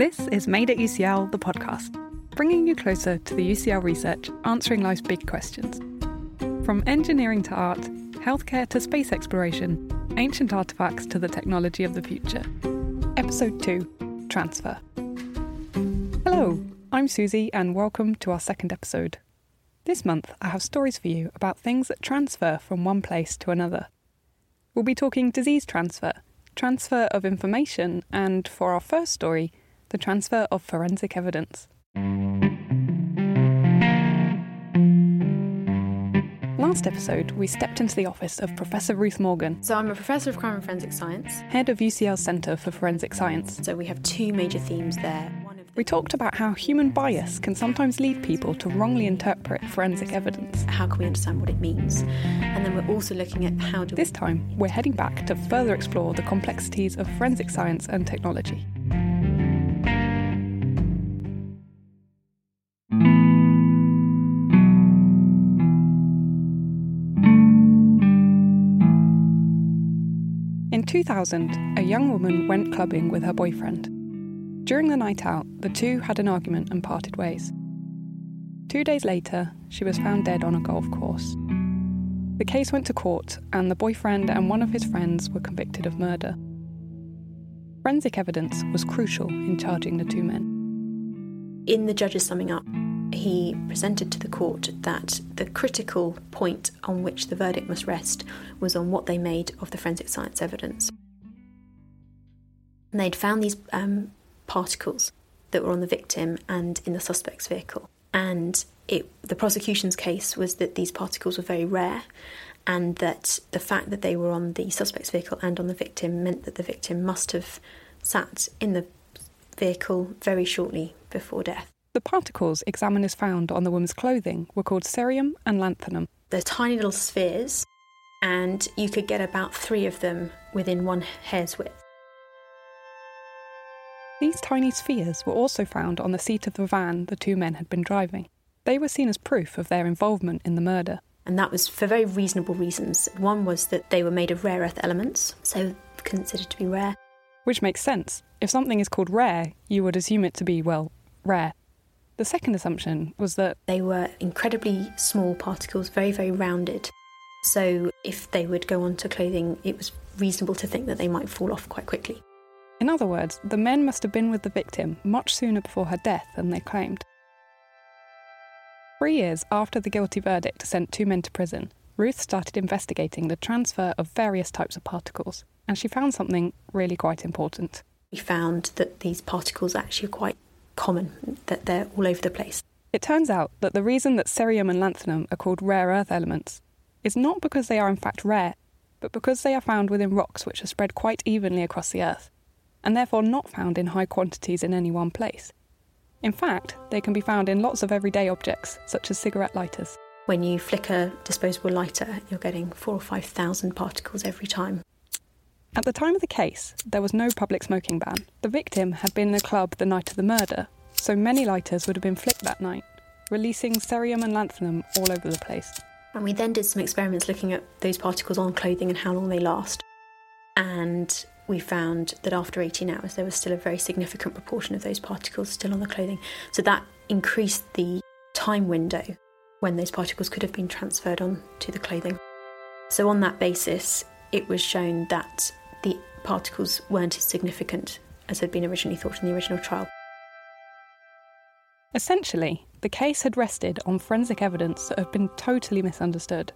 This is Made at UCL, the podcast, bringing you closer to the UCL research answering life's big questions. From engineering to art, healthcare to space exploration, ancient artifacts to the technology of the future. Episode 2 Transfer. Hello, I'm Susie, and welcome to our second episode. This month, I have stories for you about things that transfer from one place to another. We'll be talking disease transfer, transfer of information, and for our first story, the transfer of forensic evidence. Last episode, we stepped into the office of Professor Ruth Morgan, So I'm a professor of crime and forensic science. head of UCL's Centre for Forensic Science. So we have two major themes there. We talked about how human bias can sometimes lead people to wrongly interpret forensic evidence. how can we understand what it means? And then we're also looking at how do This time, we're heading back to further explore the complexities of forensic science and technology. 2000, a young woman went clubbing with her boyfriend. During the night out, the two had an argument and parted ways. Two days later, she was found dead on a golf course. The case went to court, and the boyfriend and one of his friends were convicted of murder. Forensic evidence was crucial in charging the two men. in the judge's summing up, he presented to the court that the critical point on which the verdict must rest was on what they made of the forensic science evidence. And they'd found these um, particles that were on the victim and in the suspect's vehicle. And it, the prosecution's case was that these particles were very rare, and that the fact that they were on the suspect's vehicle and on the victim meant that the victim must have sat in the vehicle very shortly before death. The particles examiners found on the woman's clothing were called cerium and lanthanum. They're tiny little spheres, and you could get about three of them within one hair's width. These tiny spheres were also found on the seat of the van the two men had been driving. They were seen as proof of their involvement in the murder. And that was for very reasonable reasons. One was that they were made of rare earth elements, so considered to be rare. Which makes sense. If something is called rare, you would assume it to be, well, rare. The second assumption was that They were incredibly small particles, very, very rounded. So if they would go onto clothing, it was reasonable to think that they might fall off quite quickly. In other words, the men must have been with the victim much sooner before her death than they claimed. Three years after the guilty verdict sent two men to prison, Ruth started investigating the transfer of various types of particles, and she found something really quite important. We found that these particles actually are quite common, that they're all over the place. It turns out that the reason that cerium and lanthanum are called rare earth elements is not because they are in fact rare, but because they are found within rocks which are spread quite evenly across the Earth, and therefore not found in high quantities in any one place. In fact, they can be found in lots of everyday objects, such as cigarette lighters. When you flick a disposable lighter, you're getting four or five thousand particles every time. At the time of the case, there was no public smoking ban. The victim had been in a club the night of the murder, so many lighters would have been flicked that night, releasing cerium and lanthanum all over the place. And we then did some experiments looking at those particles on clothing and how long they last. And we found that after 18 hours, there was still a very significant proportion of those particles still on the clothing. So that increased the time window when those particles could have been transferred on to the clothing. So, on that basis, it was shown that the particles weren't as significant as had been originally thought in the original trial. Essentially, the case had rested on forensic evidence that had been totally misunderstood.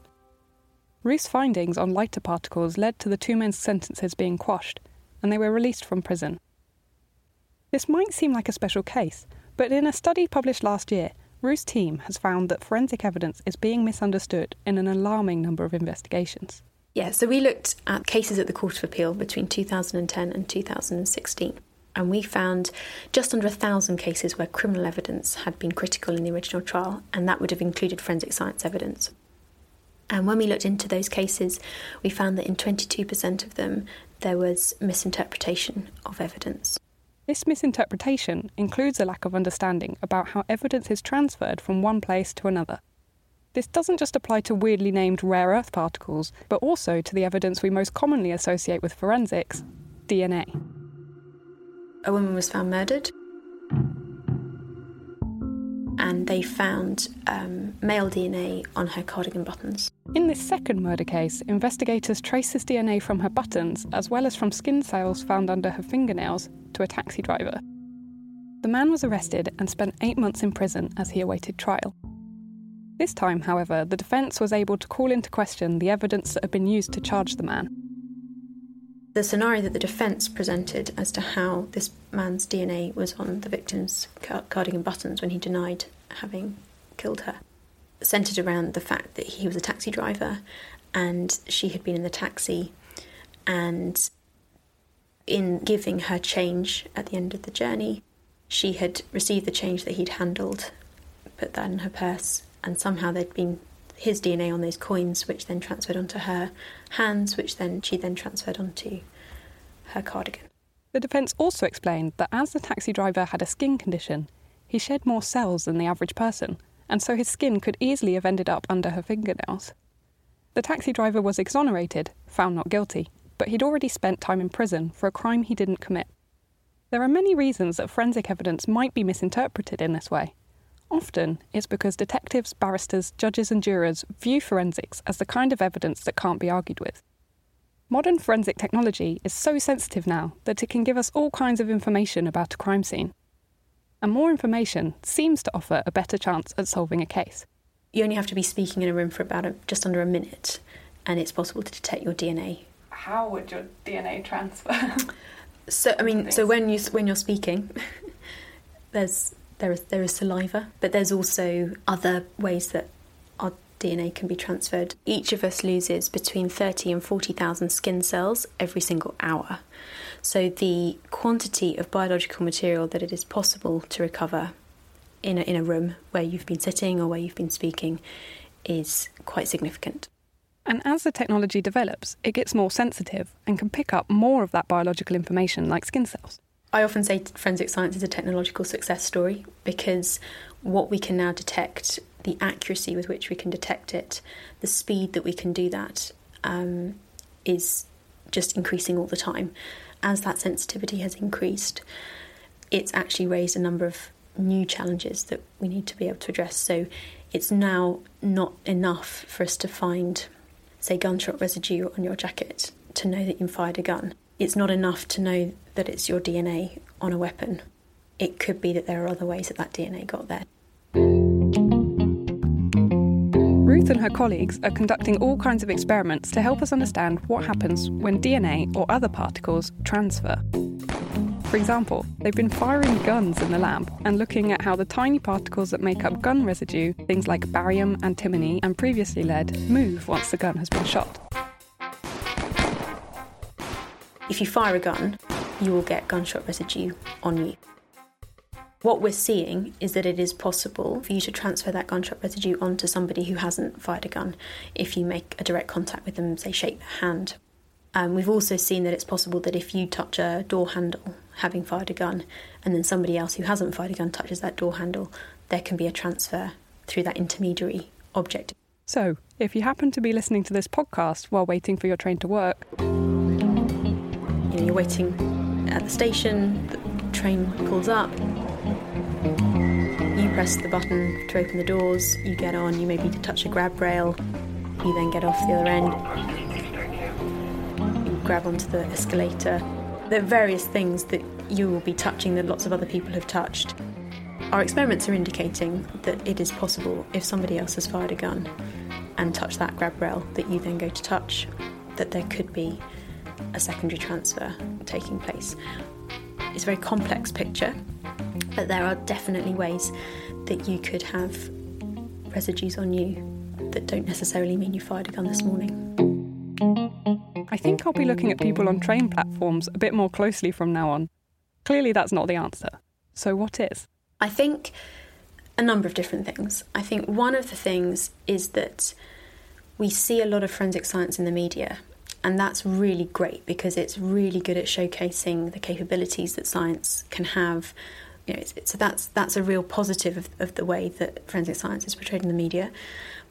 Ruth's findings on lighter particles led to the two men's sentences being quashed, and they were released from prison. This might seem like a special case, but in a study published last year, Ruth's team has found that forensic evidence is being misunderstood in an alarming number of investigations. Yeah, so we looked at cases at the Court of Appeal between 2010 and 2016, and we found just under a thousand cases where criminal evidence had been critical in the original trial, and that would have included forensic science evidence. And when we looked into those cases, we found that in 22% of them there was misinterpretation of evidence. This misinterpretation includes a lack of understanding about how evidence is transferred from one place to another. This doesn't just apply to weirdly named rare earth particles, but also to the evidence we most commonly associate with forensics DNA. A woman was found murdered, and they found um, male DNA on her cardigan buttons. In this second murder case, investigators traced this DNA from her buttons, as well as from skin cells found under her fingernails, to a taxi driver. The man was arrested and spent eight months in prison as he awaited trial. This time, however, the defence was able to call into question the evidence that had been used to charge the man. The scenario that the defence presented as to how this man's DNA was on the victim's cardigan buttons when he denied having killed her centred around the fact that he was a taxi driver and she had been in the taxi and in giving her change at the end of the journey, she had received the change that he'd handled, put that in her purse, and somehow there'd been his DNA on those coins, which then transferred onto her hands, which then she then transferred onto her cardigan. The defence also explained that as the taxi driver had a skin condition, he shed more cells than the average person, and so his skin could easily have ended up under her fingernails. The taxi driver was exonerated, found not guilty, but he'd already spent time in prison for a crime he didn't commit. There are many reasons that forensic evidence might be misinterpreted in this way. Often, it's because detectives, barristers, judges, and jurors view forensics as the kind of evidence that can't be argued with. Modern forensic technology is so sensitive now that it can give us all kinds of information about a crime scene. And more information seems to offer a better chance at solving a case. You only have to be speaking in a room for about a, just under a minute, and it's possible to detect your DNA. How would your DNA transfer? so, I mean, so when you when you're speaking, there's there is there is saliva, but there's also other ways that our DNA can be transferred. Each of us loses between 30 and 40,000 skin cells every single hour. So the quantity of biological material that it is possible to recover in a, in a room where you've been sitting or where you've been speaking is quite significant. And as the technology develops, it gets more sensitive and can pick up more of that biological information like skin cells. I often say forensic science is a technological success story because what we can now detect, the accuracy with which we can detect it, the speed that we can do that, um, is just increasing all the time. As that sensitivity has increased, it's actually raised a number of new challenges that we need to be able to address. So it's now not enough for us to find, say, gunshot residue on your jacket to know that you fired a gun it's not enough to know that it's your DNA on a weapon. It could be that there are other ways that that DNA got there. Ruth and her colleagues are conducting all kinds of experiments to help us understand what happens when DNA or other particles transfer. For example, they've been firing guns in the lab and looking at how the tiny particles that make up gun residue, things like barium, antimony, and previously lead, move once the gun has been shot. If you fire a gun, you will get gunshot residue on you. What we're seeing is that it is possible for you to transfer that gunshot residue onto somebody who hasn't fired a gun if you make a direct contact with them, say, shake their hand. Um, we've also seen that it's possible that if you touch a door handle having fired a gun and then somebody else who hasn't fired a gun touches that door handle, there can be a transfer through that intermediary object. So, if you happen to be listening to this podcast while waiting for your train to work, you know, you're waiting at the station, the train pulls up, you press the button to open the doors, you get on, you maybe need to touch a grab rail, you then get off the other end, you grab onto the escalator. There are various things that you will be touching that lots of other people have touched. Our experiments are indicating that it is possible if somebody else has fired a gun and touched that grab rail that you then go to touch, that there could be a secondary transfer taking place. It's a very complex picture, but there are definitely ways that you could have residues on you that don't necessarily mean you fired a gun this morning. I think I'll be looking at people on train platforms a bit more closely from now on. Clearly, that's not the answer. So, what is? I think a number of different things. I think one of the things is that we see a lot of forensic science in the media, and that's really great because it's really good at showcasing the capabilities that science can have. You know, so that's that's a real positive of, of the way that forensic science is portrayed in the media.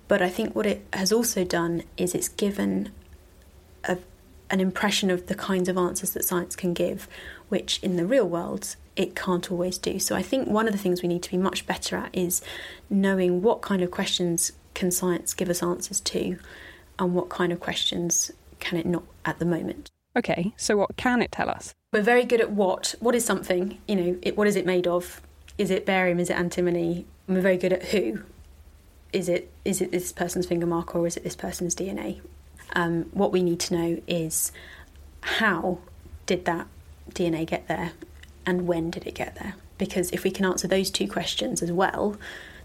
But I think what it has also done is it's given a, an impression of the kinds of answers that science can give, which in the real world it can't always do. So I think one of the things we need to be much better at is knowing what kind of questions can science give us answers to and what kind of questions can it not at the moment. Okay, so what can it tell us? We're very good at what. What is something? You know, it, what is it made of? Is it barium? Is it antimony? And we're very good at who. Is it is it this person's finger mark or is it this person's DNA? Um, what we need to know is how did that DNA get there and when did it get there? Because if we can answer those two questions as well,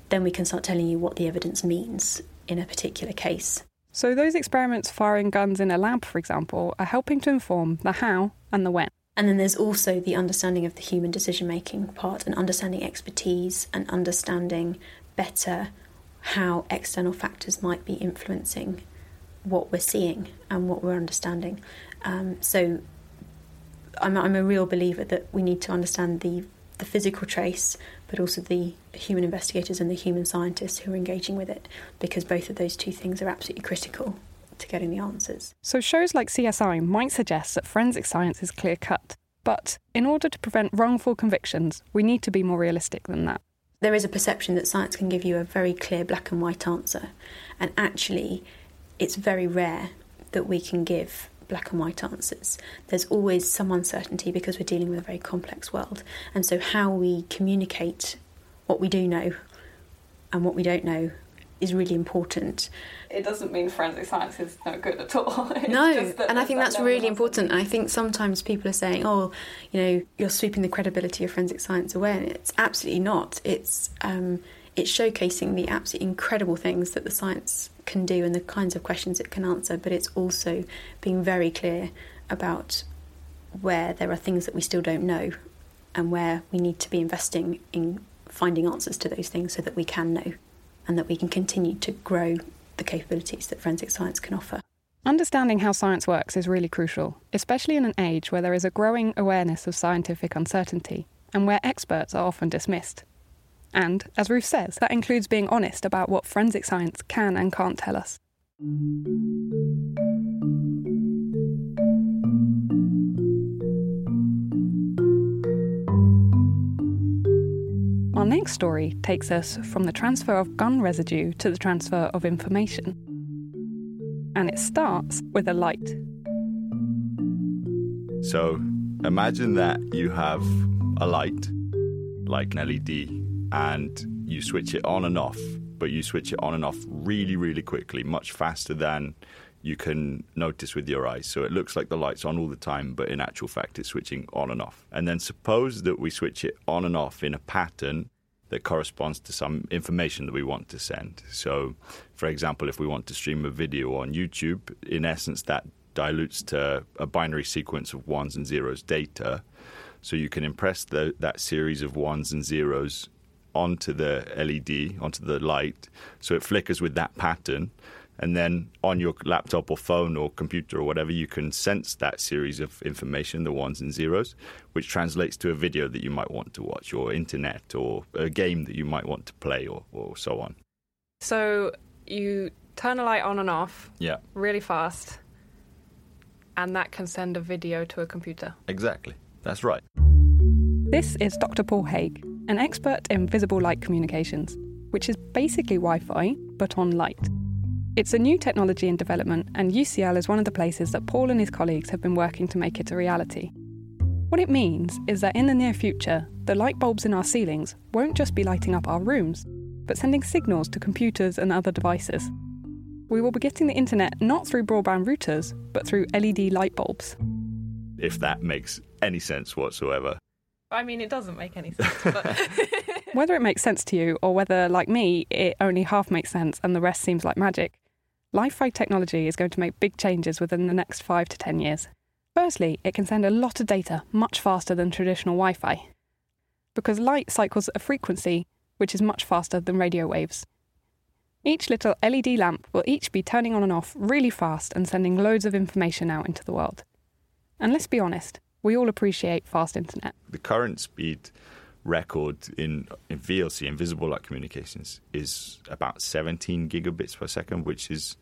then we can start telling you what the evidence means in a particular case. So, those experiments firing guns in a lab, for example, are helping to inform the how and the when. And then there's also the understanding of the human decision making part and understanding expertise and understanding better how external factors might be influencing what we're seeing and what we're understanding. Um, so I'm, I'm a real believer that we need to understand the the physical trace, but also the human investigators and the human scientists who are engaging with it, because both of those two things are absolutely critical to getting the answers. So, shows like CSI might suggest that forensic science is clear cut, but in order to prevent wrongful convictions, we need to be more realistic than that. There is a perception that science can give you a very clear black and white answer, and actually, it's very rare that we can give black and white answers. There's always some uncertainty because we're dealing with a very complex world. And so, how we communicate what we do know and what we don't know is really important. It doesn't mean forensic science is no good at all. no, and I think that's really important. And I think sometimes people are saying, "Oh, you know, you're sweeping the credibility of forensic science away," and it's absolutely not. It's um, it's showcasing the absolutely incredible things that the science can do and the kinds of questions it can answer, but it's also being very clear about where there are things that we still don't know and where we need to be investing in finding answers to those things so that we can know and that we can continue to grow the capabilities that forensic science can offer. Understanding how science works is really crucial, especially in an age where there is a growing awareness of scientific uncertainty and where experts are often dismissed. And, as Ruth says, that includes being honest about what forensic science can and can't tell us. Our next story takes us from the transfer of gun residue to the transfer of information. And it starts with a light. So imagine that you have a light, like an LED, and you switch it on and off, but you switch it on and off really, really quickly, much faster than you can notice with your eyes. So it looks like the light's on all the time, but in actual fact, it's switching on and off. And then suppose that we switch it on and off in a pattern that corresponds to some information that we want to send. So, for example, if we want to stream a video on YouTube, in essence, that dilutes to a binary sequence of ones and zeros data. So you can impress the, that series of ones and zeros onto the LED, onto the light, so it flickers with that pattern. And then on your laptop or phone or computer or whatever, you can sense that series of information, the ones and zeros, which translates to a video that you might want to watch, or internet, or a game that you might want to play, or, or so on. So you turn a light on and off Yeah, really fast, and that can send a video to a computer. exactly. That's right. This is Dr. Paul Haigh, an expert in visible light communications, which is basically Wi Fi, but on light. It's a new technology in development, and UCL is one of the places that Paul and his colleagues have been working to make it a reality. What it means is that in the near future, the light bulbs in our ceilings won't just be lighting up our rooms, but sending signals to computers and other devices. We will be getting the internet not through broadband routers, but through LED light bulbs. If that makes any sense whatsoever. I mean, it doesn't make any sense, but Whether it makes sense to you or whether, like me, it only half makes sense and the rest seems like magic, Li Fi technology is going to make big changes within the next five to ten years. Firstly, it can send a lot of data much faster than traditional Wi Fi. Because light cycles at a frequency which is much faster than radio waves. Each little LED lamp will each be turning on and off really fast and sending loads of information out into the world. And let's be honest, we all appreciate fast internet. the current speed record in, in VLC, invisible light communications, is about 17 gigabits per second, which is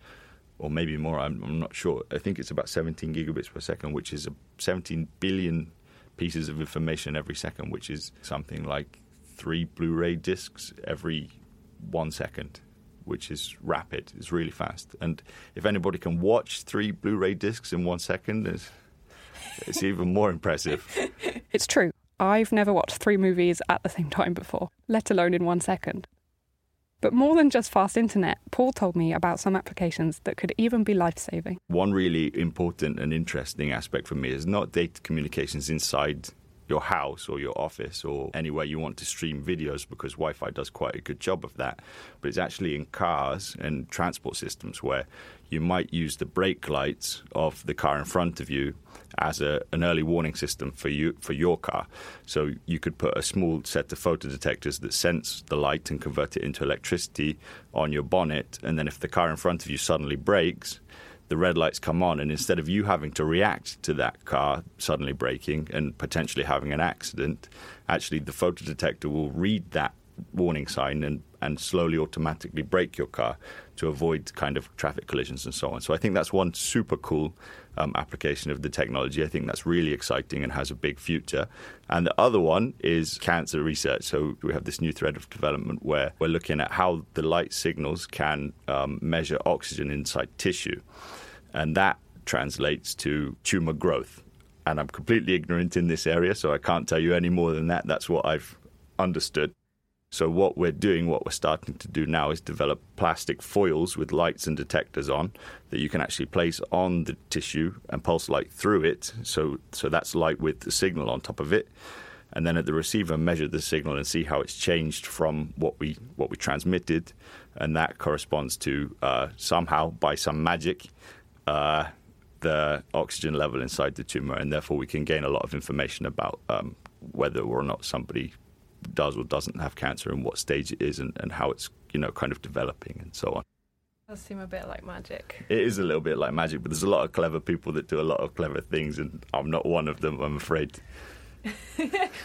or maybe more. I'm, I'm not sure. I think it's about 17 gigabits per second, which is a 17 billion pieces of information every second, which is something like three Blu-ray discs every one second, which is rapid. It's really fast. And if anybody can watch three Blu-ray discs in one second, it's, even more impressive. It's true. I've never watched three movies at the same time before, let alone in one second. But more than just fast internet, Paul told me about some applications that could even be life saving. One really important and interesting aspect for me is not data communications inside your house or your office or anywhere you want to stream videos because Wi Fi does quite a good job of that. But it's actually in cars and transport systems where you might use the brake lights of the car in front of you as a, an early warning system for you for your car. So you could put a small set of photo detectors that sense the light and convert it into electricity on your bonnet, and then if the car in front of you suddenly brakes, the red lights come on, and instead of you having to react to that car suddenly braking and potentially having an accident, actually the photo detector will read that warning sign and, and slowly automatically brake your car to avoid kind of traffic collisions and so on. So I think that's one super cool um, application of the technology. I think that's really exciting and has a big future. And the other one is cancer research. So we have this new thread of development where we're looking at how the light signals can um, measure oxygen inside tissue. And that translates to tumor growth. And I'm completely ignorant in this area, so I can't tell you any more than that. That's what I've understood. So, what we're doing, what we're starting to do now, is develop plastic foils with lights and detectors on that you can actually place on the tissue and pulse light through it. So, so that's light with the signal on top of it. And then at the receiver, measure the signal and see how it's changed from what we what we transmitted, and that corresponds to uh, somehow by some magic. Uh, the oxygen level inside the tumor, and therefore we can gain a lot of information about um, whether or not somebody does or doesn't have cancer and what stage it is and, and how it's you know kind of developing and so on. Does seem a bit like magic. It is a little bit like magic, but there's a lot of clever people that do a lot of clever things, and I'm not one of them. I'm afraid.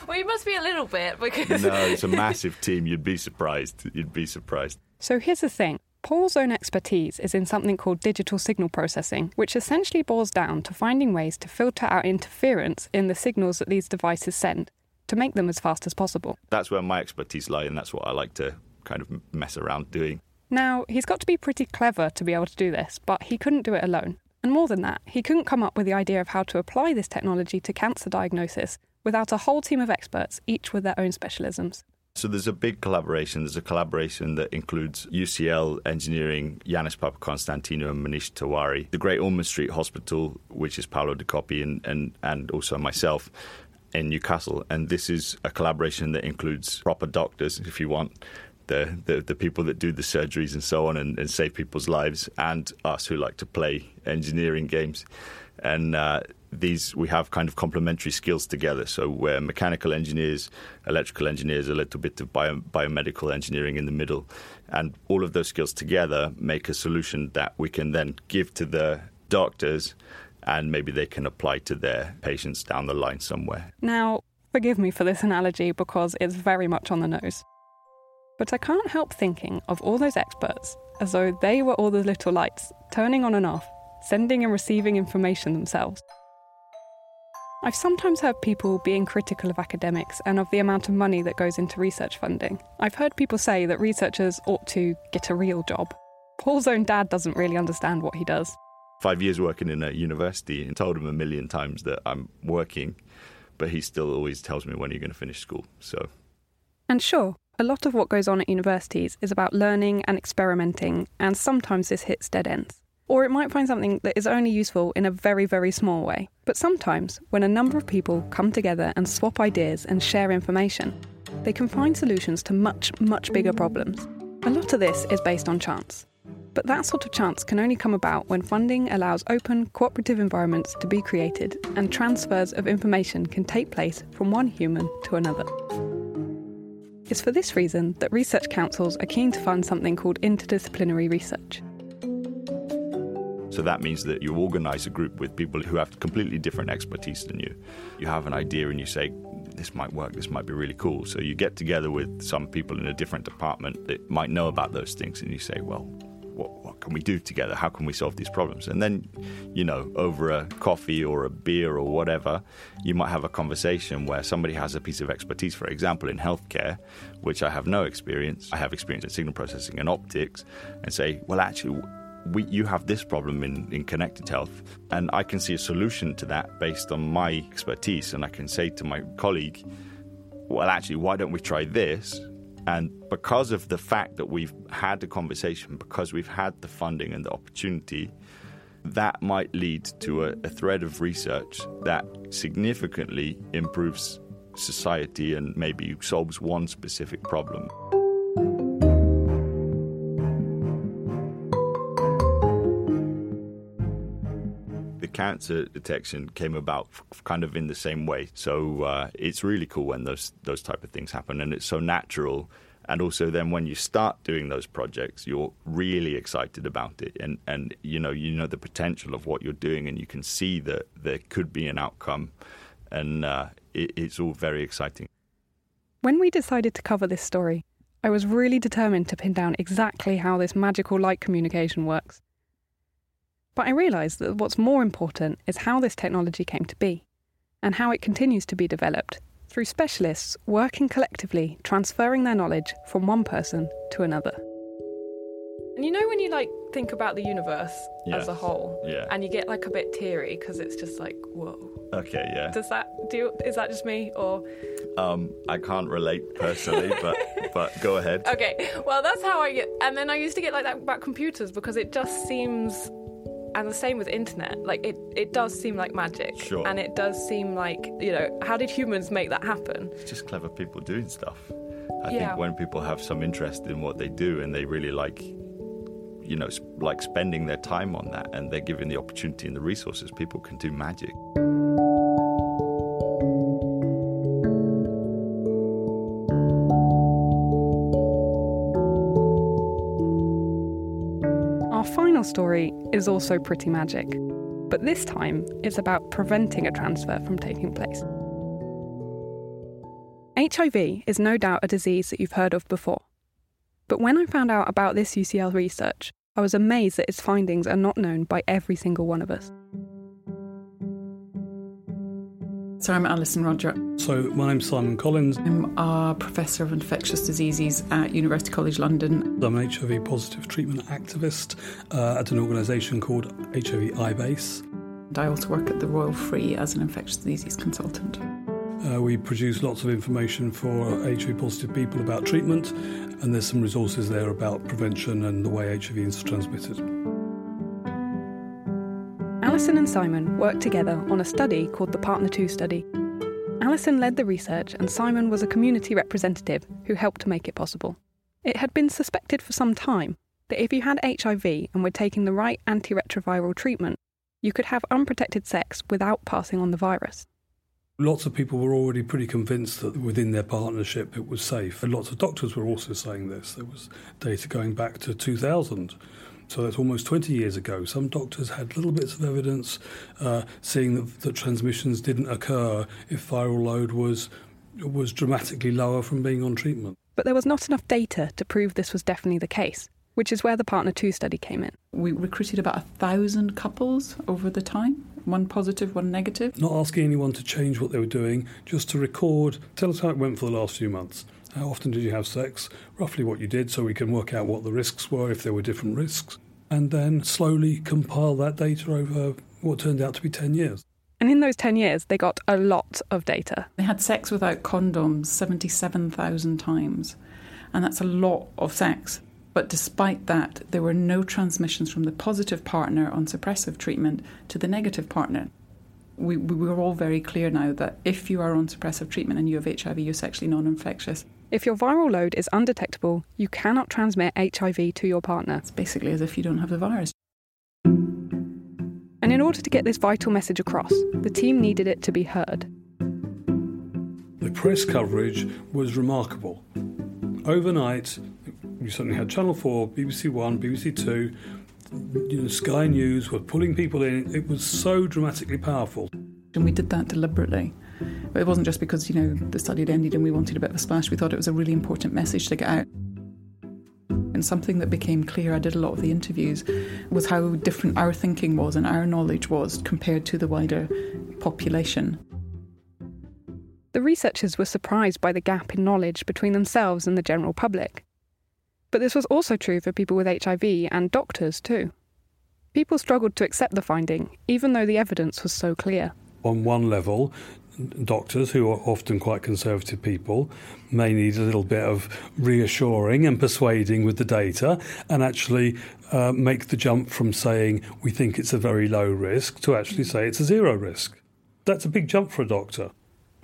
well, you must be a little bit because no, it's a massive team. You'd be surprised. You'd be surprised. So here's the thing. Paul's own expertise is in something called digital signal processing, which essentially boils down to finding ways to filter out interference in the signals that these devices send to make them as fast as possible. That's where my expertise lies, and that's what I like to kind of mess around doing. Now, he's got to be pretty clever to be able to do this, but he couldn't do it alone. And more than that, he couldn't come up with the idea of how to apply this technology to cancer diagnosis without a whole team of experts, each with their own specialisms. So there's a big collaboration. There's a collaboration that includes UCL Engineering, Yanis Papakonstantinou and Manish Tiwari, the Great Ormond Street Hospital, which is Paolo De Coppi, and, and, and also myself in Newcastle, and this is a collaboration that includes proper doctors, if you want, the the, the people that do the surgeries and so on, and, and, save people's lives, and us who like to play engineering games, and. Uh, these we have kind of complementary skills together. So we're mechanical engineers, electrical engineers, a little bit of bio, biomedical engineering in the middle, and all of those skills together make a solution that we can then give to the doctors and maybe they can apply to their patients down the line somewhere. Now, forgive me for this analogy because it's very much on the nose. But I can't help thinking of all those experts as though they were all the little lights turning on and off, sending and receiving information themselves. I've sometimes heard people being critical of academics and of the amount of money that goes into research funding. I've heard people say that researchers ought to get a real job. Paul's own dad doesn't really understand what he does five years working in a university and told him a million times that I'm working, but he still always tells me when you're going to finish school. So, and sure, a lot of what goes on at universities is about learning and experimenting, and sometimes this hits dead ends. Or it might find something that is only useful in a very, very small way. But sometimes, when a number of people come together and swap ideas and share information, they can find solutions to much, much bigger problems. A lot of this is based on chance. But that sort of chance can only come about when funding allows open, cooperative environments to be created and transfers of information can take place from one human to another. It's for this reason that research councils are keen to fund something called interdisciplinary research. So that means that you organize a group with people who have completely different expertise than you. You have an idea and you say, this might work, this might be really cool. So you get together with some people in a different department that might know about those things and you say, well, what, what can we do together? How can we solve these problems? And then, you know, over a coffee or a beer or whatever, you might have a conversation where somebody has a piece of expertise, for example, in healthcare, which I have no experience. I have experience in signal processing and optics, and say, well, actually, we, you have this problem in, in connected health, and I can see a solution to that based on my expertise. And I can say to my colleague, well, actually, why don't we try this? And because of the fact that we've had the conversation, because we've had the funding and the opportunity, that might lead to a, a thread of research that significantly improves society and maybe solves one specific problem. Cancer detection came about kind of in the same way. So uh, it's really cool when those those type of things happen, and it's so natural. And also, then when you start doing those projects, you're really excited about it, and and you know you know the potential of what you're doing, and you can see that there could be an outcome, and uh, it, it's all very exciting. When we decided to cover this story, I was really determined to pin down exactly how this magical light communication works. But I realised that what's more important is how this technology came to be, and how it continues to be developed through specialists working collectively, transferring their knowledge from one person to another. And you know when you like think about the universe yes. as a whole, yeah. and you get like a bit teary because it's just like whoa. Okay, yeah. Does that do? You, is that just me or? Um, I can't relate personally, but but go ahead. Okay, well that's how I get, and then I used to get like that about computers because it just seems and the same with internet. Like it, it does seem like magic. Sure. and it does seem like you know how did humans make that happen? It's just clever people doing stuff. I yeah. think when people have some interest in what they do and they really like you know like spending their time on that and they're given the opportunity and the resources people can do magic final story is also pretty magic, but this time it's about preventing a transfer from taking place. HIV is no doubt a disease that you've heard of before. But when I found out about this UCL research, I was amazed that its findings are not known by every single one of us. So I'm Alison Rodger. So my name's Simon Collins. I'm a professor of infectious diseases at University College London. I'm an HIV positive treatment activist uh, at an organisation called HIV iBase. And I also work at the Royal Free as an infectious diseases consultant. Uh, we produce lots of information for HIV positive people about treatment, and there's some resources there about prevention and the way HIV is transmitted. Alison and Simon worked together on a study called the Partner 2 study. Alison led the research, and Simon was a community representative who helped to make it possible. It had been suspected for some time that if you had HIV and were taking the right antiretroviral treatment, you could have unprotected sex without passing on the virus. Lots of people were already pretty convinced that within their partnership it was safe. And lots of doctors were also saying this. There was data going back to 2000 so that's almost 20 years ago. Some doctors had little bits of evidence uh, seeing that, that transmissions didn't occur if viral load was was dramatically lower from being on treatment. But there was not enough data to prove this was definitely the case, which is where the Partner 2 study came in. We recruited about a thousand couples over the time, one positive, one negative. Not asking anyone to change what they were doing, just to record, tell us how it went for the last few months. How often did you have sex? Roughly what you did, so we can work out what the risks were if there were different risks. And then slowly compile that data over what turned out to be 10 years. And in those 10 years, they got a lot of data. They had sex without condoms 77,000 times. And that's a lot of sex. But despite that, there were no transmissions from the positive partner on suppressive treatment to the negative partner we, we are all very clear now that if you are on suppressive treatment and you have HIV, you're sexually non infectious. If your viral load is undetectable, you cannot transmit HIV to your partner. It's basically as if you don't have the virus. And in order to get this vital message across, the team needed it to be heard. The press coverage was remarkable. Overnight, we suddenly had Channel 4, BBC One, BBC Two, you know, Sky News were pulling people in. It was so dramatically powerful. And we did that deliberately. But it wasn't just because, you know, the study had ended and we wanted a bit of a splash. We thought it was a really important message to get out. And And something that became clear, I did a lot of the interviews, was how different our thinking was and our knowledge was compared to the wider population. The researchers were surprised by the gap in knowledge between themselves and the general public. But this was also true for people with HIV and doctors too. People struggled to accept the finding, even though the evidence was so clear. On one level, doctors, who are often quite conservative people, may need a little bit of reassuring and persuading with the data and actually uh, make the jump from saying we think it's a very low risk to actually say it's a zero risk. That's a big jump for a doctor.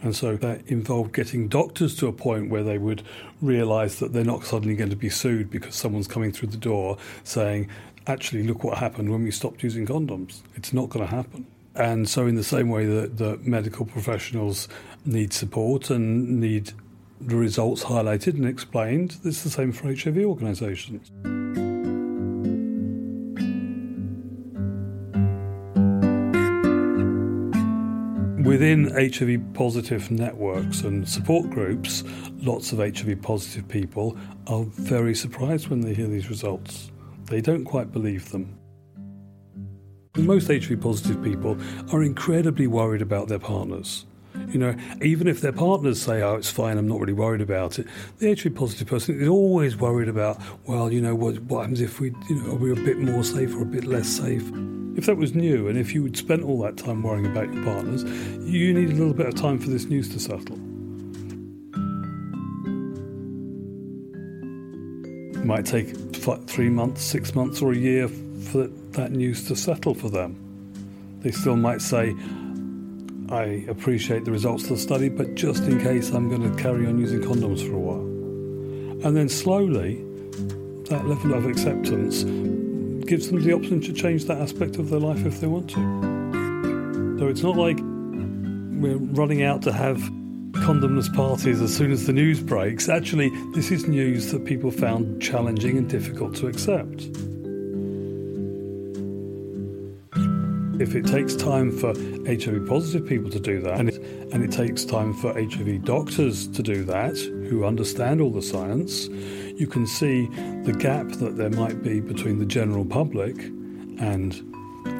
And so that involved getting doctors to a point where they would realise that they're not suddenly going to be sued because someone's coming through the door saying, actually, look what happened when we stopped using condoms. It's not going to happen. And so, in the same way that, that medical professionals need support and need the results highlighted and explained, it's the same for HIV organisations. Within HIV positive networks and support groups, lots of HIV positive people are very surprised when they hear these results. They don't quite believe them. Most HIV positive people are incredibly worried about their partners. You know, even if their partners say, "Oh, it's fine, I'm not really worried about it," the HIV positive person is always worried about, well, you know, what, what happens if we, you know, are we a bit more safe or a bit less safe? If that was new, and if you had spent all that time worrying about your partners, you need a little bit of time for this news to settle. It might take three months, six months, or a year for that news to settle for them. They still might say, I appreciate the results of the study, but just in case, I'm going to carry on using condoms for a while. And then slowly, that level of acceptance gives them the option to change that aspect of their life if they want to. So it's not like we're running out to have condomless parties as soon as the news breaks. Actually, this is news that people found challenging and difficult to accept. If it takes time for HIV positive people to do that, and it, and it takes time for HIV doctors to do that, who understand all the science, you can see the gap that there might be between the general public and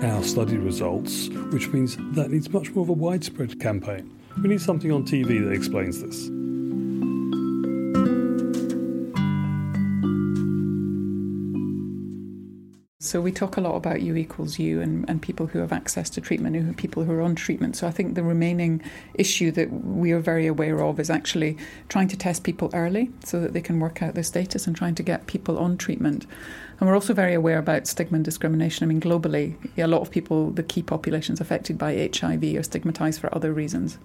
our study results, which means that needs much more of a widespread campaign. We need something on TV that explains this. So we talk a lot about U equals U and, and people who have access to treatment and people who are on treatment. So I think the remaining issue that we are very aware of is actually trying to test people early so that they can work out their status and trying to get people on treatment. And we're also very aware about stigma and discrimination. I mean, globally, a lot of people, the key populations affected by HIV, are stigmatized for other reasons.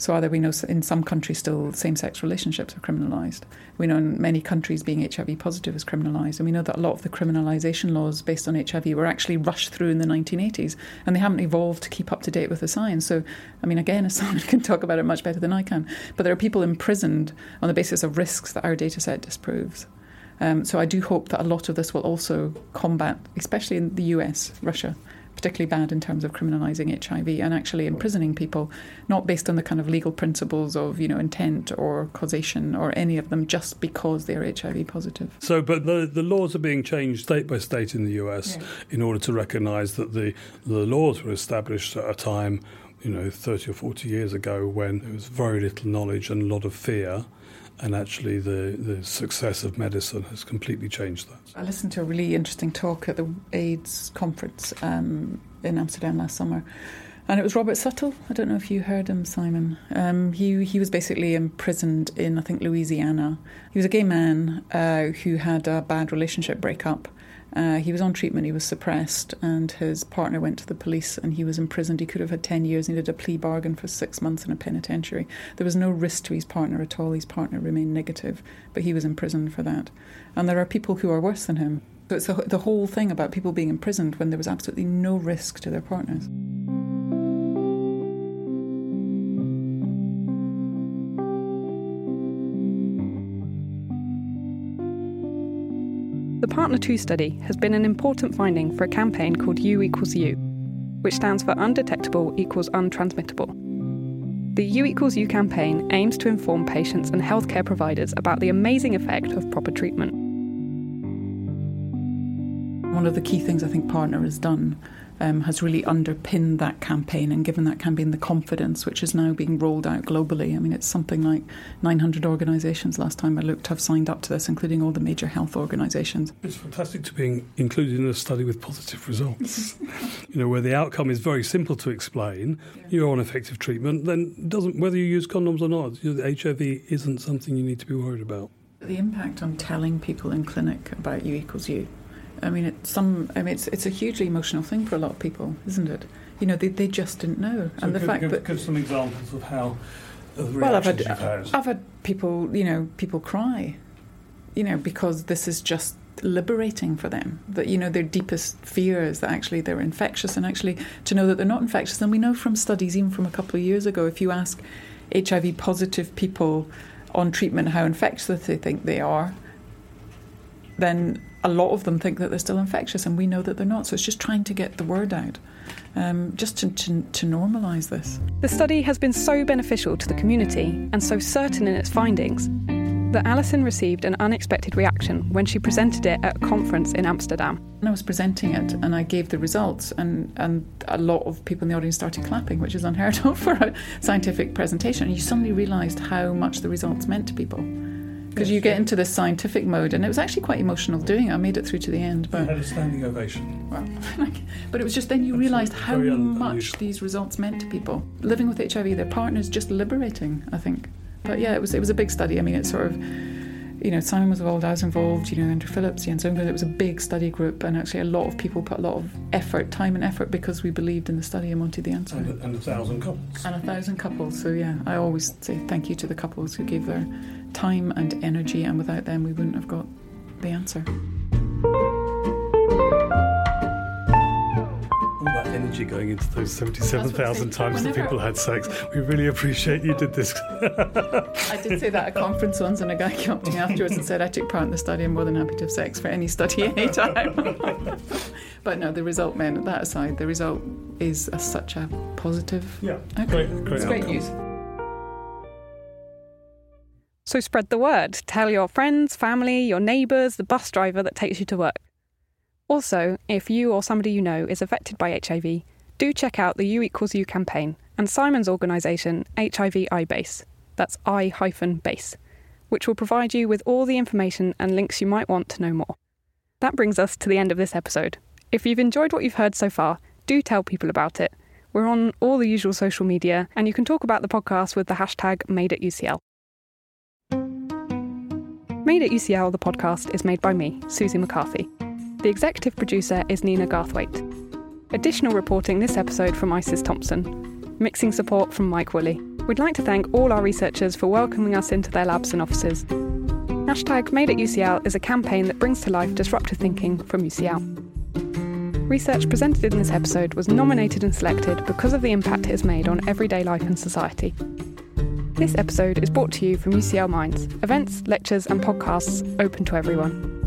So either we know in some countries still same-sex relationships are criminalised. We know in many countries being HIV positive is criminalised, and we know that a lot of the criminalisation laws based on HIV were actually rushed through in the 1980s, and they haven't evolved to keep up to date with the science. So, I mean, again, someone can talk about it much better than I can, but there are people imprisoned on the basis of risks that our data set disproves. Um, so I do hope that a lot of this will also combat, especially in the US, Russia, particularly bad in terms of criminalising HIV and actually imprisoning people, not based on the kind of legal principles of you know intent or causation or any of them, just because they are HIV positive. So, but the the laws are being changed state by state in the US yeah. in order to recognise that the the laws were established at a time. You know, 30 or 40 years ago, when there was very little knowledge and a lot of fear, and actually the, the success of medicine has completely changed that. I listened to a really interesting talk at the AIDS conference um, in Amsterdam last summer. And it was Robert Suttle. I don't know if you heard him, Simon. Um, he he was basically imprisoned in I think Louisiana. He was a gay man uh, who had a bad relationship breakup, uh, he was on treatment, he was suppressed, and his partner went to the police and he was imprisoned. He could have had 10 years, he did a plea bargain for six months in a penitentiary. There was no risk to his partner at all. His partner remained negative, but he was imprisoned for that. And there are people who are worse than him. So it's the, the whole thing about people being imprisoned when there was absolutely no risk to their partners. The Partner 2 study has been an important finding for a campaign called U equals U, which stands for Undetectable equals Untransmittable. The U equals U campaign aims to inform patients and healthcare providers about the amazing effect of proper treatment. One of the key things I think Partner has done um, has really underpinned that campaign and given that campaign the confidence which is now being rolled out globally. I mean, it's something like 900 organisations last time I looked have signed up to this, including all the major health organisations. It's fantastic to be included in a study with positive results. you know, where the outcome is very simple to explain. Yeah. You're on effective treatment, then doesn't whether you use condoms or not. You HIV isn't something you need to be worried about. The impact on telling people in clinic about U equals U I mean, it's some. I mean, it's it's a hugely emotional thing for a lot of people, isn't it? You know, they, they just didn't know, so and the fact give, that give some examples of how. well, I've had, had I've had people, you know, people cry, you know, because this is just liberating for them. That you know, their deepest fear is that actually they're infectious, and actually to know that they're not infectious. And we know from studies, even from a couple of years ago, if you ask HIV positive people on treatment how infectious they think they are, then a lot of them think that they're still infectious, and we know that they're not. So it's just trying to get the word out, um, just to, to, to normalise this. The study has been so beneficial to the community and so certain in its findings that Alison received an unexpected reaction when she presented it at a conference in Amsterdam. And I was presenting it and I gave the results, and, and a lot of people in the audience started clapping, which is unheard of for a scientific presentation. And you suddenly realised how much the results meant to people because you get into this scientific mode, and it was actually quite emotional doing it. I made it through to the end, but you had a standing ovation. Well, but it was just then you realised how much these results meant to people living with HIV. Their partners just liberating, I think. But yeah, it was it was a big study. I mean, it's sort of you know, Simon was involved, I was involved, you know, Andrew Phillips, Jens Lundgren. It was a big study group, and actually a lot of people put a lot of effort, time and effort, because we believed in the study and wanted the answer. And a, and a thousand couples. And a thousand couples. So yeah, I always say thank you to the couples who gave their time and energy, and without them, we wouldn't have got the answer. All that energy going into those 77,000 times that people had sex. We really appreciate you did this. I did say that at a conference once, and a guy came up to me afterwards and said, I took part in the study. I'm more than happy to have sex for any study, anytime. but no, the result meant, that aside, the result is a, such a positive. Yeah, great, great, it's great news. So spread the word. Tell your friends, family, your neighbours, the bus driver that takes you to work. Also, if you or somebody you know is affected by HIV, do check out the U equals U campaign and Simon's organisation, HIV iBase. That's I hyphen base, which will provide you with all the information and links you might want to know more. That brings us to the end of this episode. If you've enjoyed what you've heard so far, do tell people about it. We're on all the usual social media, and you can talk about the podcast with the hashtag MadeAtUCL. Made at UCL, the podcast, is made by me, Susie McCarthy. The executive producer is Nina Garthwaite. Additional reporting this episode from Isis Thompson. Mixing support from Mike Woolley. We'd like to thank all our researchers for welcoming us into their labs and offices. Hashtag Made at UCL is a campaign that brings to life disruptive thinking from UCL. Research presented in this episode was nominated and selected because of the impact it has made on everyday life and society. This episode is brought to you from UCL Minds, events, lectures, and podcasts open to everyone.